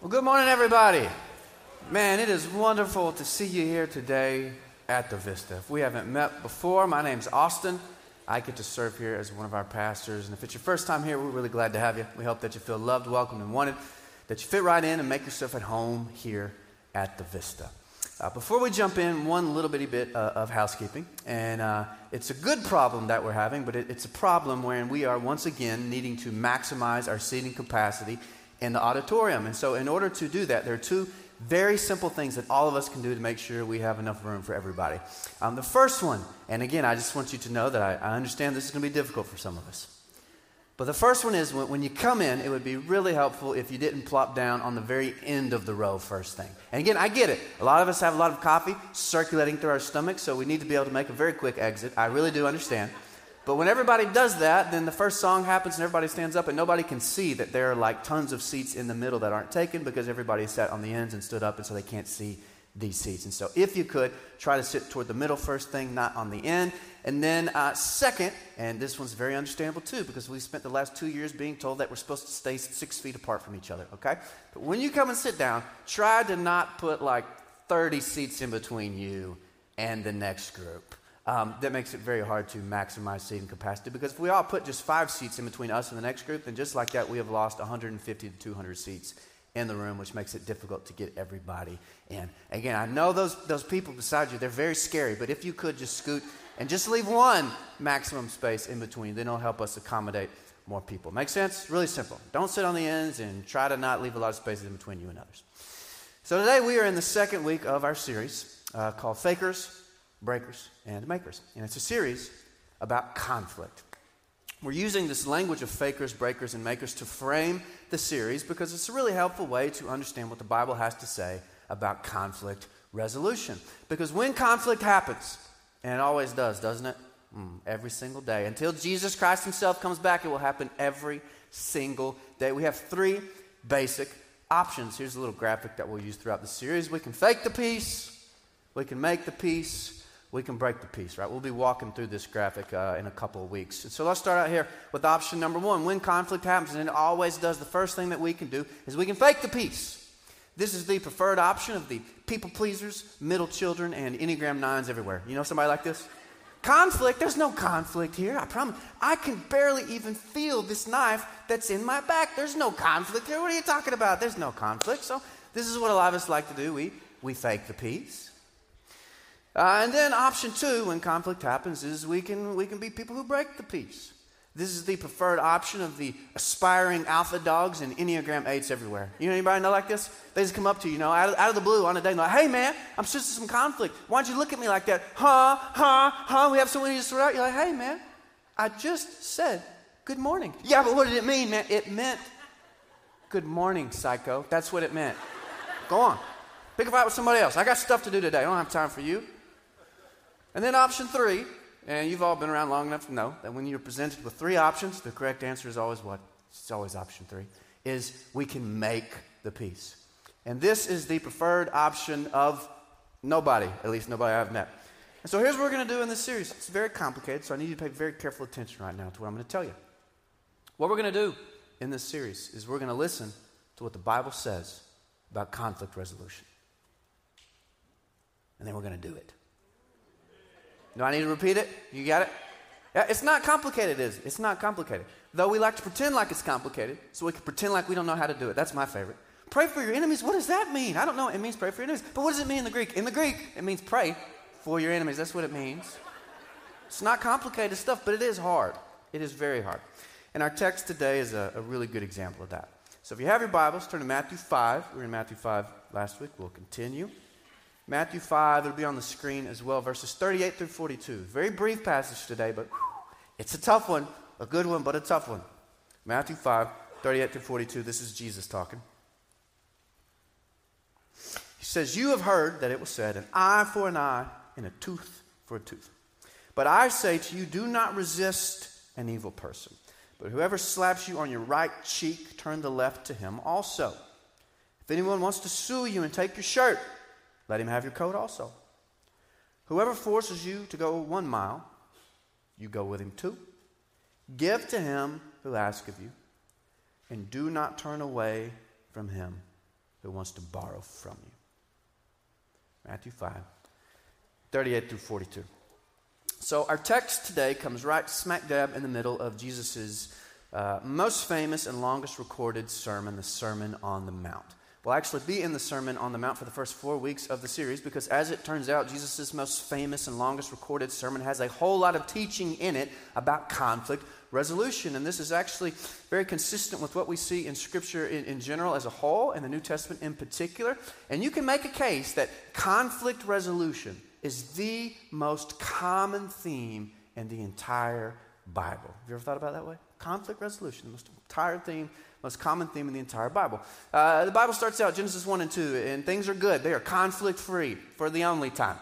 Well, good morning, everybody. Man, it is wonderful to see you here today at the Vista. If we haven't met before, my name's Austin. I get to serve here as one of our pastors. And if it's your first time here, we're really glad to have you. We hope that you feel loved, welcomed, and wanted, that you fit right in and make yourself at home here at the Vista. Uh, before we jump in, one little bitty bit uh, of housekeeping. And uh, it's a good problem that we're having, but it, it's a problem wherein we are once again needing to maximize our seating capacity in the auditorium. And so, in order to do that, there are two very simple things that all of us can do to make sure we have enough room for everybody. Um, the first one, and again, I just want you to know that I, I understand this is going to be difficult for some of us. But the first one is when, when, you come in, it would be really helpful if you didn't plop down on the very end of the row first thing. And again, I get it. A lot of us have a lot of coffee circulating through our stomachs, so we need to be able to make a very quick exit. I really do understand. But when everybody does that, then the first song happens and everybody stands up, and nobody can see that there are like tons of seats in the middle that aren't taken because everybody sat on the ends and stood up, and so they can't see these seats. And so, if you could, try to sit toward the middle first thing, not on the end. And then, uh, second, and this one's very understandable too, because we spent the last two years being told that we're supposed to stay six feet apart from each other, okay? But when you come and sit down, try to not put like 30 seats in between you and the next group um, that makes it very hard to maximize seating capacity because if we all put just five seats in between us and the next group, then just like that, we have lost 150 to 200 seats in the room, which makes it difficult to get everybody in. Again, I know those, those people beside you, they're very scary, but if you could just scoot and just leave one maximum space in between, then it'll help us accommodate more people. Make sense? Really simple. Don't sit on the ends and try to not leave a lot of spaces in between you and others. So today we are in the second week of our series uh, called Fakers breakers, and makers. And it's a series about conflict. We're using this language of fakers, breakers, and makers to frame the series because it's a really helpful way to understand what the Bible has to say about conflict resolution. Because when conflict happens, and it always does, doesn't it? Mm, every single day. Until Jesus Christ Himself comes back, it will happen every single day. We have three basic options. Here's a little graphic that we'll use throughout the series. We can fake the peace, we can make the peace, we can break the peace, right? We'll be walking through this graphic uh, in a couple of weeks. So let's start out here with option number one. When conflict happens, and it always does, the first thing that we can do is we can fake the peace. This is the preferred option of the people pleasers, middle children, and Enneagram 9s everywhere. You know somebody like this? Conflict, there's no conflict here, I promise. I can barely even feel this knife that's in my back. There's no conflict here. What are you talking about? There's no conflict. So, this is what a lot of us like to do. We, we fake the peace. Uh, and then option two, when conflict happens, is we can, we can be people who break the peace. This is the preferred option of the aspiring alpha dogs and Enneagram 8s everywhere. You know anybody know like this? They just come up to you, you know, out of, out of the blue on a day like, hey man, I'm just some conflict. Why don't you look at me like that? Huh, huh, huh? We have someone to sort out. You're like, hey man, I just said good morning. Yeah, but what did it mean, man? It meant good morning, psycho. That's what it meant. Go on. Pick a fight with somebody else. I got stuff to do today. I don't have time for you. And then option three, and you've all been around long enough to know that when you're presented with three options, the correct answer is always what? It's always option three, is we can make the peace. And this is the preferred option of nobody, at least nobody I've met. And so here's what we're going to do in this series. It's very complicated, so I need you to pay very careful attention right now to what I'm going to tell you. What we're going to do in this series is we're going to listen to what the Bible says about conflict resolution. And then we're going to do it. Do I need to repeat it? You got it? Yeah, it's not complicated, is it? It's not complicated. Though we like to pretend like it's complicated, so we can pretend like we don't know how to do it. That's my favorite. Pray for your enemies. What does that mean? I don't know. It means pray for your enemies. But what does it mean in the Greek? In the Greek, it means pray for your enemies. That's what it means. It's not complicated stuff, but it is hard. It is very hard. And our text today is a, a really good example of that. So if you have your Bibles, turn to Matthew 5. We were in Matthew 5 last week. We'll continue. Matthew 5, it'll be on the screen as well, verses 38 through 42. Very brief passage today, but it's a tough one. A good one, but a tough one. Matthew 5, 38 through 42. This is Jesus talking. He says, You have heard that it was said, an eye for an eye and a tooth for a tooth. But I say to you, do not resist an evil person. But whoever slaps you on your right cheek, turn the left to him also. If anyone wants to sue you and take your shirt, let him have your coat also. Whoever forces you to go one mile, you go with him two. Give to him who asks of you, and do not turn away from him who wants to borrow from you. Matthew 5, 38 through 42. So, our text today comes right smack dab in the middle of Jesus' uh, most famous and longest recorded sermon, the Sermon on the Mount. We'll actually be in the Sermon on the Mount for the first four weeks of the series because, as it turns out, Jesus' most famous and longest recorded sermon has a whole lot of teaching in it about conflict resolution. And this is actually very consistent with what we see in Scripture in, in general as a whole, and the New Testament in particular. And you can make a case that conflict resolution is the most common theme in the entire Bible. Have you ever thought about that way? Conflict resolution, the most tired theme, most common theme in the entire Bible. Uh, the Bible starts out Genesis 1 and 2, and things are good. They are conflict free for the only time.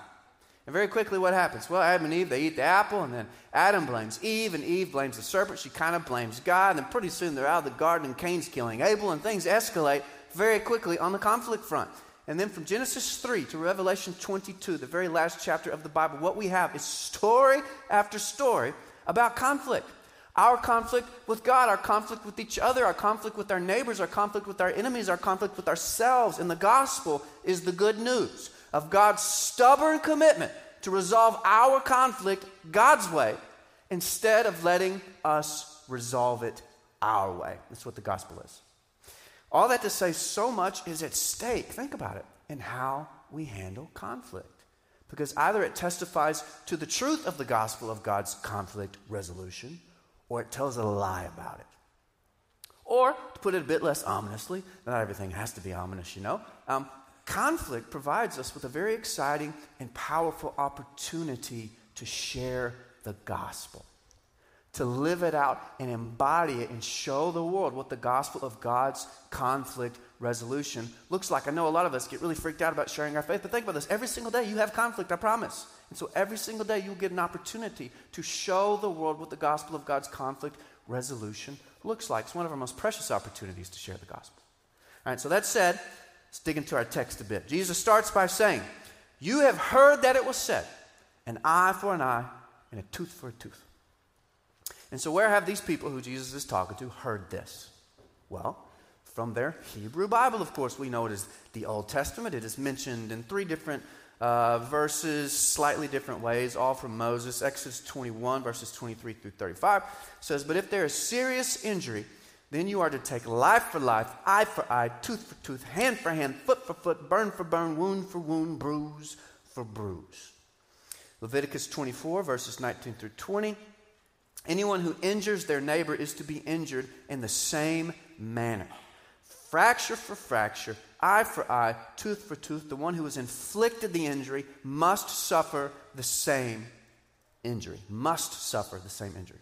And very quickly, what happens? Well, Adam and Eve, they eat the apple, and then Adam blames Eve, and Eve blames the serpent. She kind of blames God, and pretty soon they're out of the garden, and Cain's killing Abel, and things escalate very quickly on the conflict front. And then from Genesis 3 to Revelation 22, the very last chapter of the Bible, what we have is story after story about conflict. Our conflict with God, our conflict with each other, our conflict with our neighbors, our conflict with our enemies, our conflict with ourselves. And the gospel is the good news of God's stubborn commitment to resolve our conflict God's way instead of letting us resolve it our way. That's what the gospel is. All that to say, so much is at stake, think about it, in how we handle conflict. Because either it testifies to the truth of the gospel of God's conflict resolution, or it tells a lie about it. Or, to put it a bit less ominously, not everything has to be ominous, you know, um, conflict provides us with a very exciting and powerful opportunity to share the gospel to live it out and embody it and show the world what the gospel of God's conflict resolution looks like. I know a lot of us get really freaked out about sharing our faith, but think about this. Every single day you have conflict, I promise. And so every single day you'll get an opportunity to show the world what the gospel of God's conflict resolution looks like. It's one of our most precious opportunities to share the gospel. All right, so that said, let's dig into our text a bit. Jesus starts by saying, You have heard that it was said, an eye for an eye and a tooth for a tooth. And so, where have these people who Jesus is talking to heard this? Well, from their Hebrew Bible, of course. We know it is the Old Testament. It is mentioned in three different uh, verses, slightly different ways, all from Moses. Exodus 21, verses 23 through 35 says, But if there is serious injury, then you are to take life for life, eye for eye, tooth for tooth, hand for hand, foot for foot, burn for burn, wound for wound, bruise for bruise. Leviticus 24, verses 19 through 20 Anyone who injures their neighbor is to be injured in the same manner. Fracture for fracture, eye for eye, tooth for tooth. The one who has inflicted the injury must suffer the same injury. Must suffer the same injury.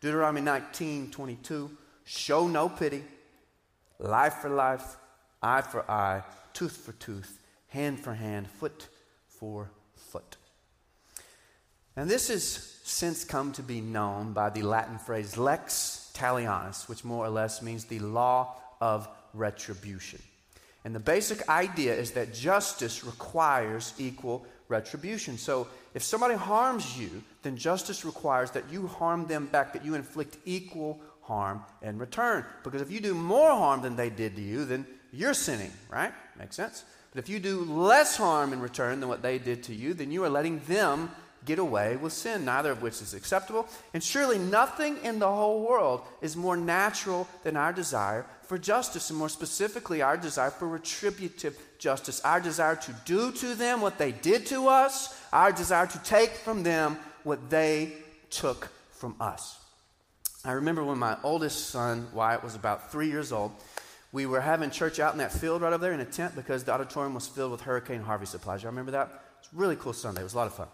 Deuteronomy 19 22. Show no pity. Life for life, eye for eye, tooth for tooth, hand for hand, foot for foot. And this has since come to be known by the Latin phrase lex talionis, which more or less means the law of retribution. And the basic idea is that justice requires equal retribution. So if somebody harms you, then justice requires that you harm them back, that you inflict equal harm in return. Because if you do more harm than they did to you, then you're sinning, right? Makes sense? But if you do less harm in return than what they did to you, then you are letting them get away with sin, neither of which is acceptable. And surely nothing in the whole world is more natural than our desire for justice, and more specifically, our desire for retributive justice, our desire to do to them what they did to us, our desire to take from them what they took from us. I remember when my oldest son, Wyatt, was about three years old. We were having church out in that field right over there in a tent because the auditorium was filled with Hurricane Harvey supplies. You remember that? It was a really cool Sunday. It was a lot of fun.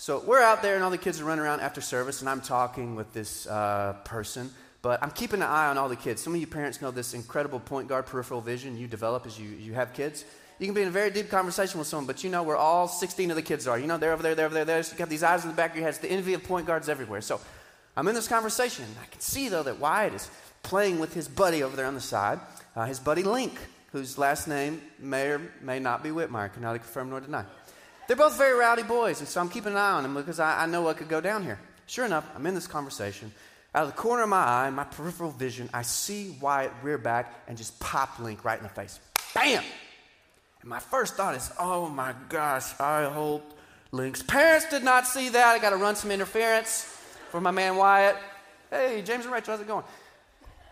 So we're out there, and all the kids are running around after service, and I'm talking with this uh, person. But I'm keeping an eye on all the kids. Some of you parents know this incredible point guard peripheral vision you develop as you, you have kids. You can be in a very deep conversation with someone, but you know where all 16 of the kids are. You know, they're over there, they're over there, there. So you have these eyes in the back of your head. It's the envy of point guards everywhere. So I'm in this conversation, I can see, though, that Wyatt is playing with his buddy over there on the side, uh, his buddy Link, whose last name may or may not be Whitmire. Can confirm nor deny. They're both very rowdy boys, and so I'm keeping an eye on them because I, I know what could go down here. Sure enough, I'm in this conversation. Out of the corner of my eye, my peripheral vision, I see Wyatt rear back and just pop Link right in the face. bam. And my first thought is, oh my gosh, I hope Link's parents did not see that. I got to run some interference for my man Wyatt. Hey, James and Rachel, how's it going?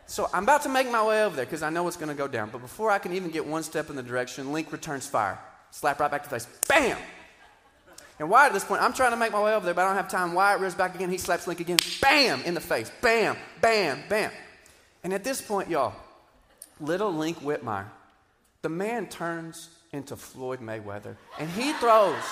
So I'm about to make my way over there because I know what's going to go down. But before I can even get one step in the direction, Link returns fire. Slap right back to the face. Bam! And Wyatt at this point, I'm trying to make my way over there, but I don't have time. Wyatt rears back again. He slaps Link again. Bam! In the face. Bam! Bam! Bam! And at this point, y'all, little Link Whitmire, the man turns into Floyd Mayweather and he throws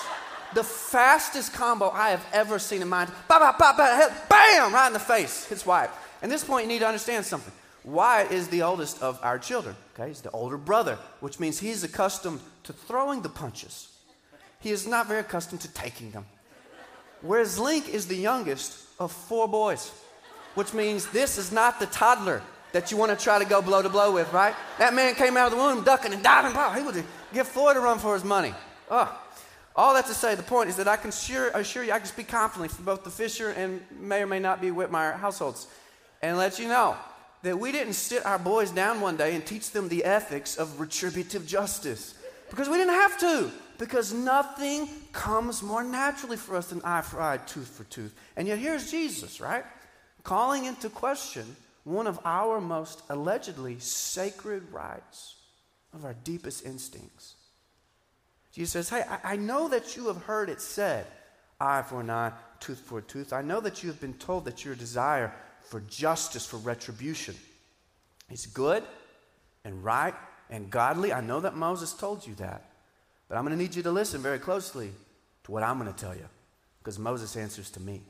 the fastest combo I have ever seen in my life. Bam! Right in the face. Hits Wyatt. At this point, you need to understand something. Wyatt is the oldest of our children. Okay, he's the older brother, which means he's accustomed to throwing the punches. He is not very accustomed to taking them. Whereas Link is the youngest of four boys, which means this is not the toddler that you want to try to go blow to blow with, right? That man came out of the womb ducking and diving. Wow, he would give Floyd a run for his money. Oh. All that to say, the point is that I can sure, assure you, I can speak confidently for both the Fisher and may or may not be Whitmire households and let you know that we didn't sit our boys down one day and teach them the ethics of retributive justice. Because we didn't have to. Because nothing comes more naturally for us than eye for eye, tooth for tooth. And yet here's Jesus, right? Calling into question one of our most allegedly sacred rights, of our deepest instincts. Jesus says, Hey, I, I know that you have heard it said, eye for an eye, tooth for a tooth. I know that you have been told that your desire for justice, for retribution. is good and right and godly. I know that Moses told you that. But I'm going to need you to listen very closely to what I'm going to tell you because Moses answers to me.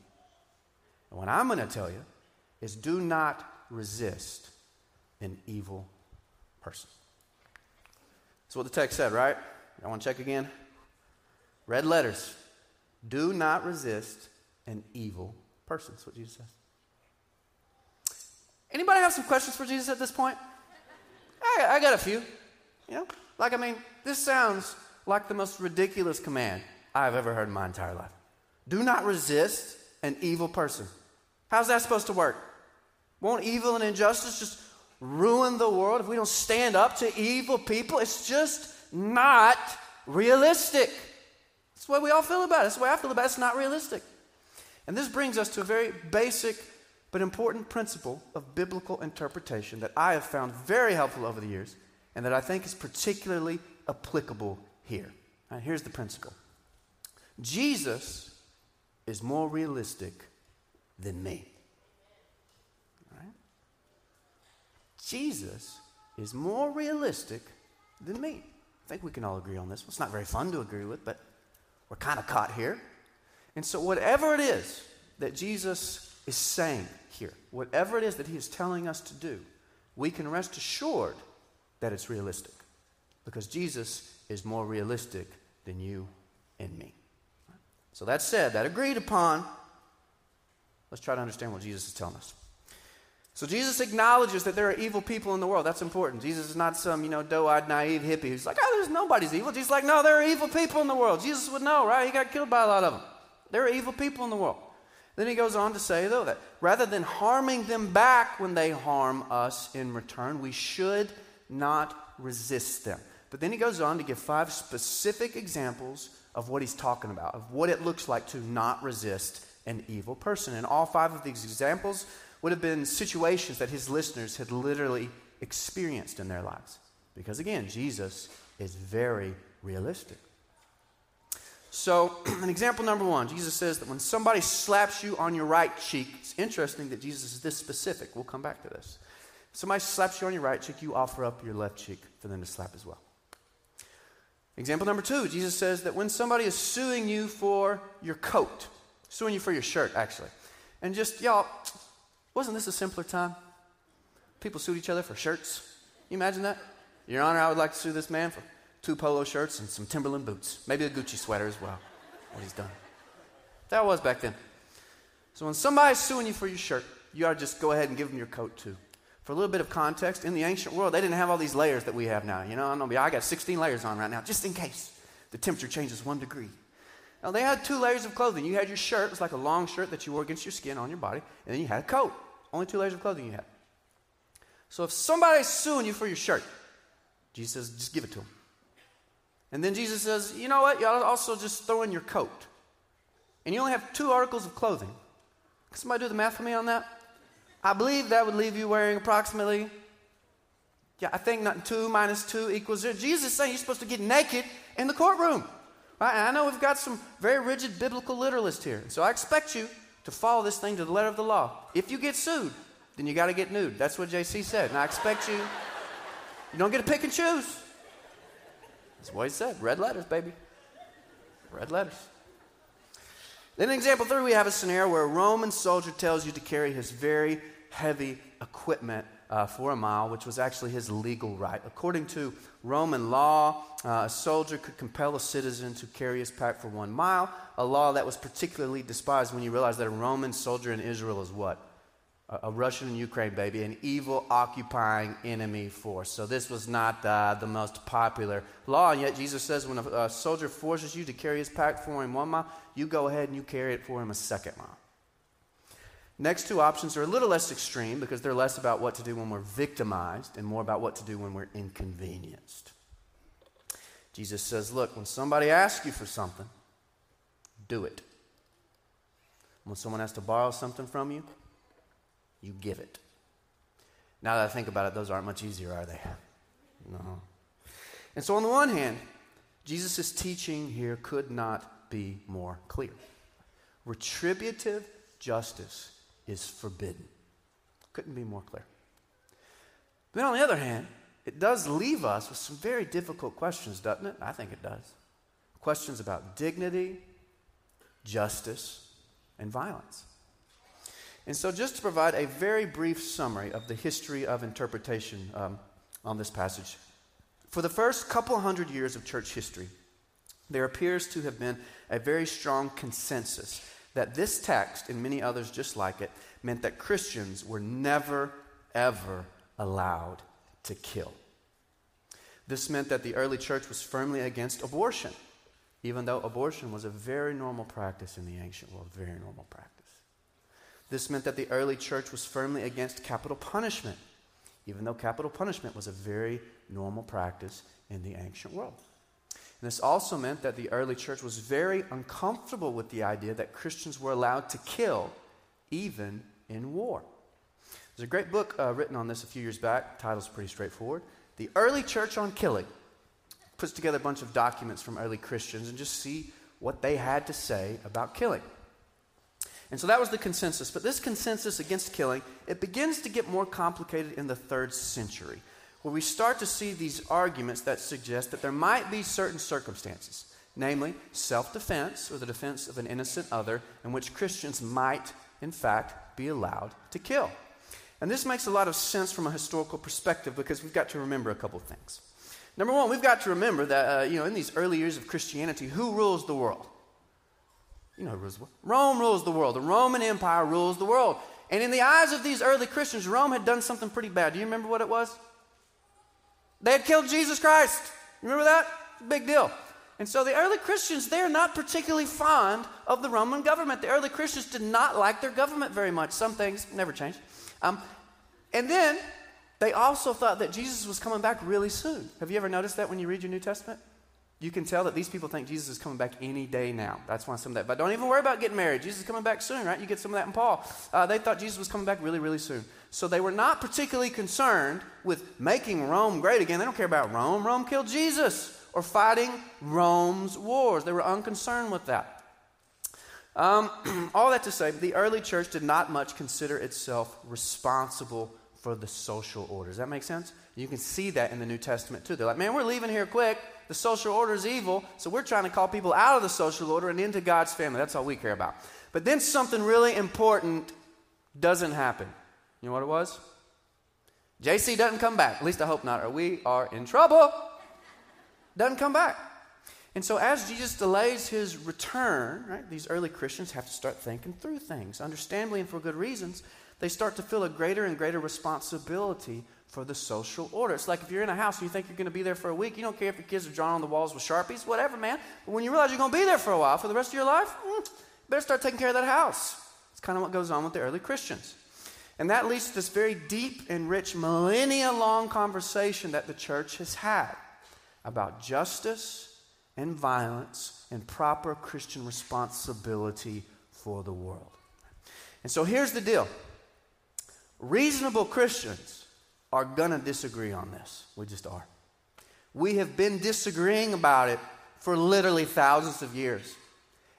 And what I'm going to tell you is do not resist an evil person. That's what the text said, right? I want to check again? Red letters. Do not resist an evil person. That's what Jesus says. Anybody have some questions for Jesus at this point? I, I got a few. You know, like I mean, this sounds like the most ridiculous command I've ever heard in my entire life. Do not resist an evil person. How's that supposed to work? Won't evil and injustice just ruin the world if we don't stand up to evil people? It's just not realistic. That's the way we all feel about it. That's the way I feel about it. It's not realistic. And this brings us to a very basic but important principle of biblical interpretation that I have found very helpful over the years and that I think is particularly applicable here. Right, here's the principle Jesus is more realistic than me. Jesus is more realistic than me. I think we can all agree on this. It's not very fun to agree with, but we're kind of caught here. And so, whatever it is that Jesus is saying here, whatever it is that he is telling us to do, we can rest assured that it's realistic because Jesus is more realistic than you and me. So that said, that agreed upon, let's try to understand what Jesus is telling us. So Jesus acknowledges that there are evil people in the world. That's important. Jesus is not some, you know, doe-eyed, naive hippie who's like, oh, there's nobody's evil. Jesus like, no, there are evil people in the world. Jesus would know, right? He got killed by a lot of them. There are evil people in the world. Then he goes on to say, though, that rather than harming them back when they harm us in return, we should not resist them. But then he goes on to give five specific examples of what he's talking about, of what it looks like to not resist an evil person. And all five of these examples would have been situations that his listeners had literally experienced in their lives. Because again, Jesus is very realistic. So, an example number one, Jesus says that when somebody slaps you on your right cheek, it's interesting that Jesus is this specific. We'll come back to this. Somebody slaps you on your right cheek, you offer up your left cheek for them to slap as well. Example number two, Jesus says that when somebody is suing you for your coat, suing you for your shirt, actually, and just, y'all, wasn't this a simpler time? People sued each other for shirts. you imagine that? Your Honor, I would like to sue this man for two polo shirts, and some Timberland boots. Maybe a Gucci sweater as well. What he's done. That was back then. So when somebody's suing you for your shirt, you ought to just go ahead and give them your coat too. For a little bit of context, in the ancient world, they didn't have all these layers that we have now. You know, I'm gonna be, I got 16 layers on right now, just in case the temperature changes one degree. Now, they had two layers of clothing. You had your shirt, it was like a long shirt that you wore against your skin on your body, and then you had a coat. Only two layers of clothing you had. So if somebody's suing you for your shirt, Jesus says, just give it to them. And then Jesus says, you know what? To also just throw in your coat. And you only have two articles of clothing. Can somebody do the math for me on that? I believe that would leave you wearing approximately, yeah, I think not two minus two equals zero. Jesus is saying you're supposed to get naked in the courtroom. Right? And I know we've got some very rigid biblical literalists here. So I expect you to follow this thing to the letter of the law. If you get sued, then you got to get nude. That's what JC said. And I expect you, you don't get to pick and choose. That's what he said. Red letters, baby. Red letters. Then in example three, we have a scenario where a Roman soldier tells you to carry his very heavy equipment uh, for a mile, which was actually his legal right. According to Roman law, uh, a soldier could compel a citizen to carry his pack for one mile, a law that was particularly despised when you realize that a Roman soldier in Israel is what? A Russian and Ukraine baby, an evil occupying enemy force. So this was not uh, the most popular law, and yet Jesus says when a, a, soldier forces you to carry his pack for him one mile, you go ahead and you carry it for him a second mile. Next two options are a little less extreme because they're less about what to do when we're victimized and more about what to do when we're inconvenienced. Jesus says, Look, when somebody asks you for something, do it. When someone has to borrow something from you, you give it. Now that I think about it, those aren't much easier, are they? No. And so, on the one hand, Jesus' teaching here could not be more clear. Retributive justice is forbidden. Couldn't be more clear. Then, on the other hand, it does leave us with some very difficult questions, doesn't it? I think it does. Questions about dignity, justice, and violence. And so, just to provide a very brief summary of the history of interpretation um, on this passage, for the first couple hundred years of church history, there appears to have been a very strong consensus that this text, and many others just like it, meant that Christians were never, ever allowed to kill. This meant that the early church was firmly against abortion, even though abortion was a very normal practice in the ancient world, very normal practice. This meant that the early church was firmly against capital punishment, even though capital punishment was a very normal practice in the ancient world. And this also meant that the early church was very uncomfortable with the idea that Christians were allowed to kill, even in war. There's a great book uh, written on this a few years back. The title's pretty straightforward The Early Church on Killing. Puts together a bunch of documents from early Christians and just see what they had to say about killing. And so that was the consensus. But this consensus against killing, it begins to get more complicated in the third century, where we start to see these arguments that suggest that there might be certain circumstances, namely self defense or the defense of an innocent other, in which Christians might, in fact, be allowed to kill. And this makes a lot of sense from a historical perspective because we've got to remember a couple things. Number one, we've got to remember that, uh, you know, in these early years of Christianity, who rules the world? You know. Rome rules the world. The Roman Empire rules the world. And in the eyes of these early Christians, Rome had done something pretty bad. Do you remember what it was? They had killed Jesus Christ. Remember that? Big deal. And so the early Christians, they're not particularly fond of the Roman government. The early Christians did not like their government very much. Some things never changed. Um, and then they also thought that Jesus was coming back really soon. Have you ever noticed that when you read your New Testament? You can tell that these people think Jesus is coming back any day now. That's why some of that. But don't even worry about getting married. Jesus is coming back soon, right? You get some of that in Paul. Uh, they thought Jesus was coming back really, really soon. So they were not particularly concerned with making Rome great again. They don't care about Rome. Rome killed Jesus or fighting Rome's wars. They were unconcerned with that. Um, all that to say, the early church did not much consider itself responsible for the social order. Does that make sense? You can see that in the New Testament too. They're like, man, we're leaving here quick. The social order is evil, so we're trying to call people out of the social order and into God's family. That's all we care about. But then something really important doesn't happen. You know what it was? JC doesn't come back. At least I hope not, or we are in trouble. Doesn't come back. And so, as Jesus delays his return, right, these early Christians have to start thinking through things. Understandably and for good reasons, they start to feel a greater and greater responsibility for the social order. It's like if you're in a house and you think you're going to be there for a week, you don't care if your kids are drawing on the walls with Sharpies, whatever, man. But when you realize you're going to be there for a while, for the rest of your life, mm, you better start taking care of that house. It's kind of what goes on with the early Christians. And that leads to this very deep and rich, millennia long conversation that the church has had about justice and violence and proper Christian responsibility for the world. And so here's the deal reasonable Christians are going to disagree on this. We just are. We have been disagreeing about it for literally thousands of years.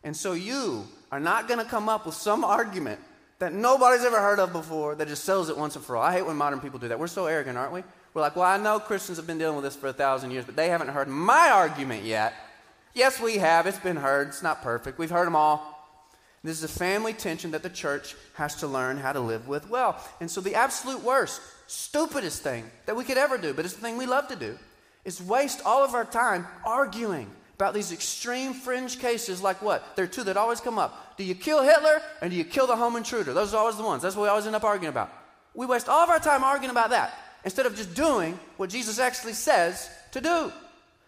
And so you are not going to come up with some argument that nobody's ever heard of before that just sells it once and for all. I hate when modern people do that. We're so arrogant, aren't we? We're like, well, I know Christians have been dealing with this for a thousand years, but they haven't heard my argument yet. Yes, we have. It's been heard. It's not perfect. We've heard them all. This is a family tension that the church has to learn how to live with well. And so, the absolute worst, stupidest thing that we could ever do, but it's the thing we love to do, is waste all of our time arguing about these extreme fringe cases like what? There are two that always come up. Do you kill Hitler and do you kill the home intruder? Those are always the ones. That's what we always end up arguing about. We waste all of our time arguing about that instead of just doing what Jesus actually says to do.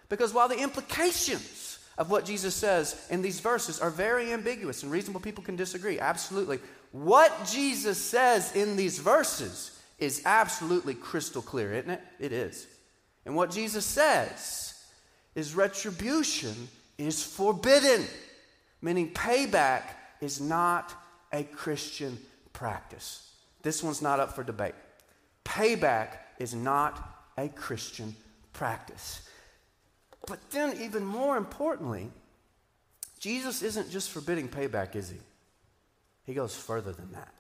Because while the implications of what Jesus says in these verses are very ambiguous and reasonable people can disagree, absolutely. What Jesus says in these verses is absolutely crystal clear, isn't it? It is. And what Jesus says is retribution is forbidden, meaning payback is not a Christian practice. This one's not up for debate. Payback is not a Christian practice. But then, even more importantly, Jesus isn't just forbidding payback, is he? He goes further than that.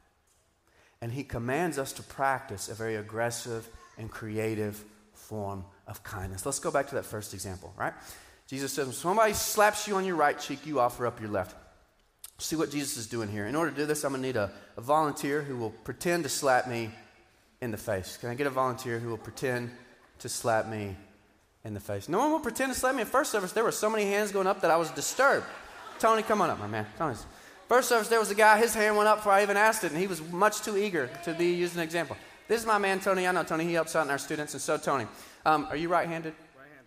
And he commands us to practice a very aggressive and creative form of kindness. Let's go back to that first example, right? Jesus says, when somebody slaps you on your right cheek, you offer up your left. See what Jesus is doing here. In order to do this, I'm going to need a, a volunteer who will pretend to slap me in the face. Can I get a volunteer who will pretend to slap me in the face? No one will pretend to slap me. In first service, there were so many hands going up that I was disturbed. Tony, come on up, my man. Tony's. First service, there was a guy, his hand went up before I even asked it, and he was much too eager to be used as an example. This is my man, Tony. I know Tony. He helps out in our students, and so Tony. Um, are you right handed?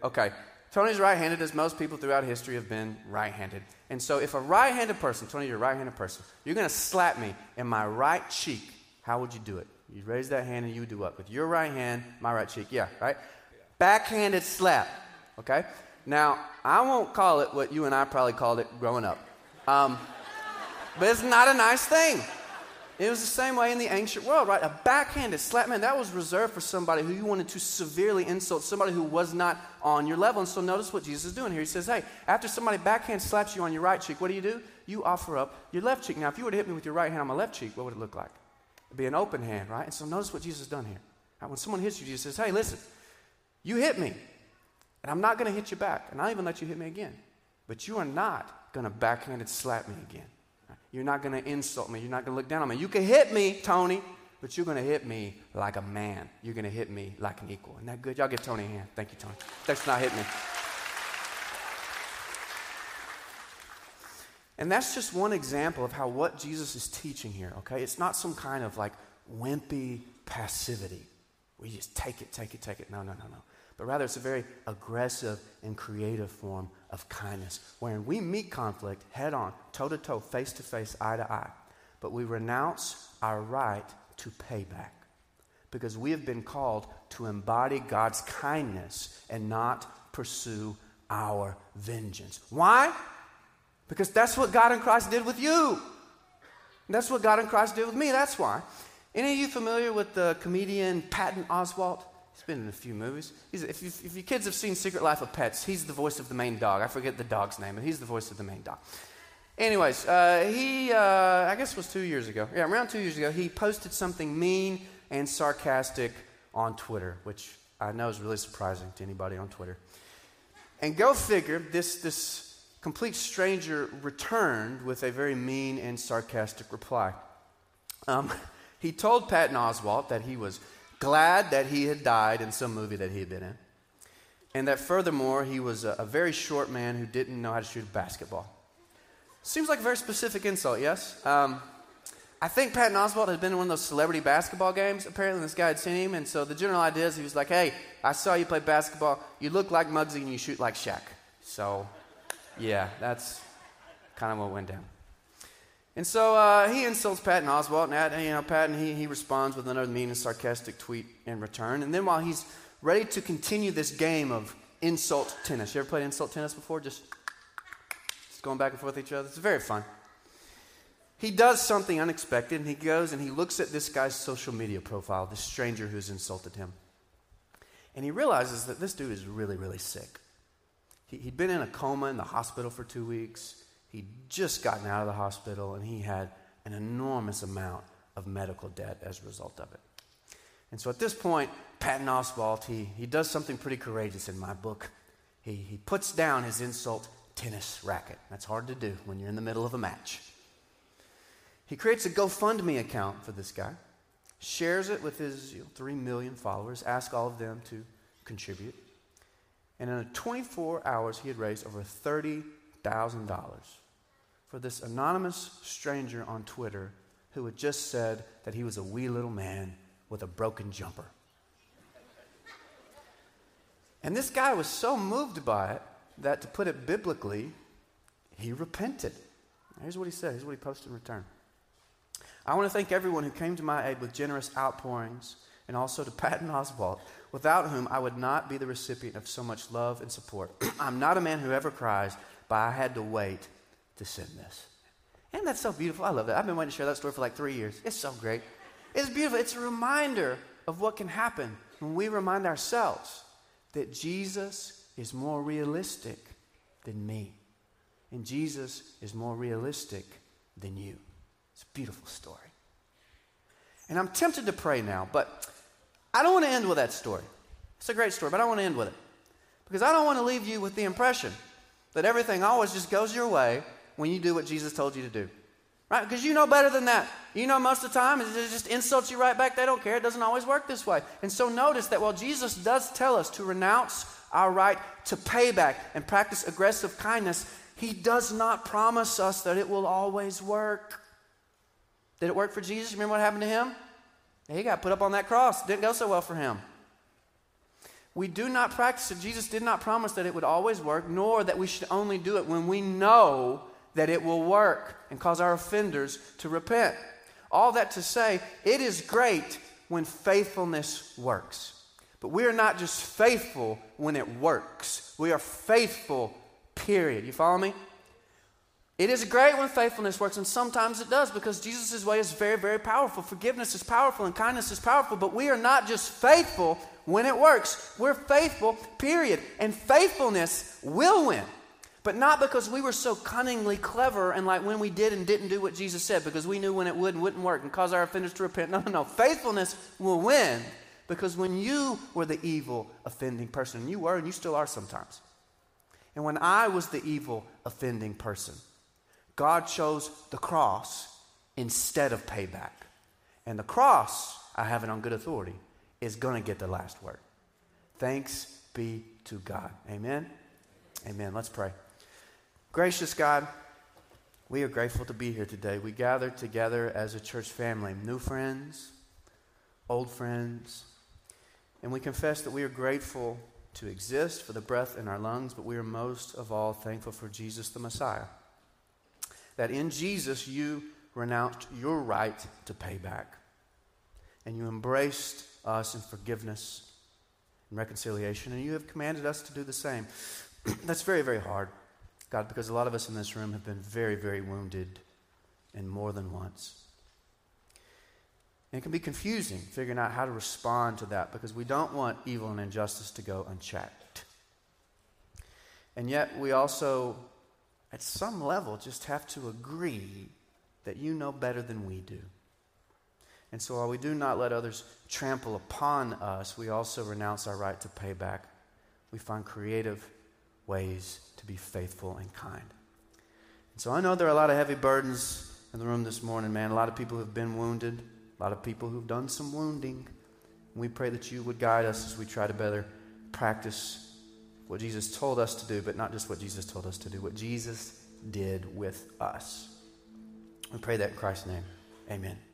Okay. Tony's right handed, as most people throughout history have been right handed. And so, if a right handed person, Tony, you're a right handed person, you're going to slap me in my right cheek, how would you do it? You raise that hand and you do what? With your right hand, my right cheek. Yeah, right? Backhanded slap. Okay? Now, I won't call it what you and I probably called it growing up. Um, but it's not a nice thing. It was the same way in the ancient world, right? A backhanded slap, man, that was reserved for somebody who you wanted to severely insult, somebody who was not on your level. And so notice what Jesus is doing here. He says, hey, after somebody backhand slaps you on your right cheek, what do you do? You offer up your left cheek. Now, if you were to hit me with your right hand on my left cheek, what would it look like? It'd be an open hand, right? And so notice what Jesus has done here. Right? When someone hits you, Jesus says, hey, listen, you hit me, and I'm not going to hit you back, and I'll even let you hit me again. But you are not going to backhanded slap me again. You're not going to insult me. You're not going to look down on me. You can hit me, Tony, but you're going to hit me like a man. You're going to hit me like an equal. Isn't that good? Y'all give Tony a hand. Thank you, Tony. Thanks for not hitting me. And that's just one example of how what Jesus is teaching here, okay? It's not some kind of like wimpy passivity. We just take it, take it, take it. No, no, no, no but rather it's a very aggressive and creative form of kindness, wherein we meet conflict head on, toe to toe, face to face, eye to eye, but we renounce our right to pay back because we have been called to embody God's kindness and not pursue our vengeance. Why? Because that's what God in Christ did with you. That's what God in Christ did with me. That's why. Any of you familiar with the comedian Patton Oswalt? He's been in a few movies. If, if, your kids have seen Secret Life of Pets, he's the voice of the main dog. I forget the dog's name, but he's the voice of the main dog. Anyways, uh, he, uh, I guess it was two years ago. Yeah, around two years ago, he posted something mean and sarcastic on Twitter, which I know is really surprising to anybody on Twitter. And go figure, this, this complete stranger returned with a very mean and sarcastic reply. Um, he told Patton Oswalt that he was glad that he had died in some movie that he had been in. And that furthermore, he was a, a very short man who didn't know how to shoot a basketball. Seems like a very specific insult, yes? Um, I think Patton Oswalt had been in one of those celebrity basketball games. Apparently, this guy had seen him, and so the general idea is he was like, hey, I saw you play basketball. You look like Muggsy and you shoot like Shaq. So, yeah, that's kind of what went down. And so uh, he insults Patton Oswalt, and you know, Patton he, he responds with another mean and sarcastic tweet in return. And then while he's ready to continue this game of insult tennis, you ever played insult tennis before? Just, just going back and forth with each other. It's very fun. He does something unexpected, and he goes and he looks at this guy's social media profile, this stranger who's insulted him. And he realizes that this dude is really, really sick. He, he'd been in a coma in the hospital for two weeks. He'd just gotten out of the hospital and he had an enormous amount of medical debt as a result of it. And so at this point, Patton Oswalt, he, he does something pretty courageous in my book. He, he puts down his insult tennis racket. That's hard to do when you're in the middle of a match. He creates a GoFundMe account for this guy, shares it with his you know, 3 million followers, asks all of them to contribute. And in 24 hours, he had raised over $30,000 for this anonymous stranger on Twitter who had just said that he was a wee little man with a broken jumper. And this guy was so moved by it that, to put it biblically, he repented. Here's what he said. Here's what he posted in return. I want to thank everyone who came to my aid with generous outpourings, and also to Patton Oswalt, without whom I would not be the recipient of so much love and support. I'm not a man who ever cries, but I had to wait to send this. And that's so beautiful. I love that. I've been waiting to share that story for like three years. It's so great. It's beautiful. It's a reminder of what can happen when we remind ourselves that Jesus is more realistic than me. And Jesus is more realistic than you. It's a beautiful story. And I'm tempted to pray now, but I don't want to end with that story. It's a great story, but I don't want to end with it. Because I don't want to leave you with the impression that everything always just goes your way when you do what Jesus told you to do. Right? Because you know better than that. You know most of the time, it just insults you right back. They don't care. It doesn't always work this way. And so notice that while Jesus does tell us to renounce our right to payback and practice aggressive kindness, he does not promise us that it will always work. Did it work for Jesus? Remember what happened to him? He got put up on that cross. Didn't go so well for him. We do not practice it. Jesus did not promise that it would always work, nor that we should only do it when we know that it will work and cause our offenders to repent. All that to say, it is great when faithfulness works. But we are not just faithful when it works, we are faithful, period. You follow me? It is great when faithfulness works, and sometimes it does because Jesus' way is very, very powerful. Forgiveness is powerful and kindness is powerful, but we are not just faithful when it works. We're faithful, period. And faithfulness will win. But not because we were so cunningly clever and like when we did and didn't do what Jesus said because we knew when it would and wouldn't work and cause our offenders to repent. No, no, no. Faithfulness will win because when you were the evil, offending person, and you were and you still are sometimes, and when I was the evil, offending person, God chose the cross instead of payback. And the cross, I have it on good authority, is going to get the last word. Thanks be to God. Amen. Amen. Let's pray. Gracious God, we are grateful to be here today. We gather together as a church family, new friends, old friends, and we confess that we are grateful to exist for the breath in our lungs, but we are most of all thankful for Jesus the Messiah. That in Jesus you renounced your right to pay back, and you embraced us in forgiveness and reconciliation, and you have commanded us to do the same. That's very, very hard. God, because a lot of us in this room have been very, very wounded and more than once. And it can be confusing figuring out how to respond to that because we don't want evil and injustice to go unchecked. And yet, we also, at some level, just have to agree that you know better than we do. And so, while we do not let others trample upon us, we also renounce our right to pay back. We find creative ways to be faithful and kind. And so I know there are a lot of heavy burdens in the room this morning, man. A lot of people who've been wounded, a lot of people who've done some wounding. We pray that you would guide us as we try to better practice what Jesus told us to do, but not just what Jesus told us to do, what Jesus did with us. We pray that in Christ's name. Amen.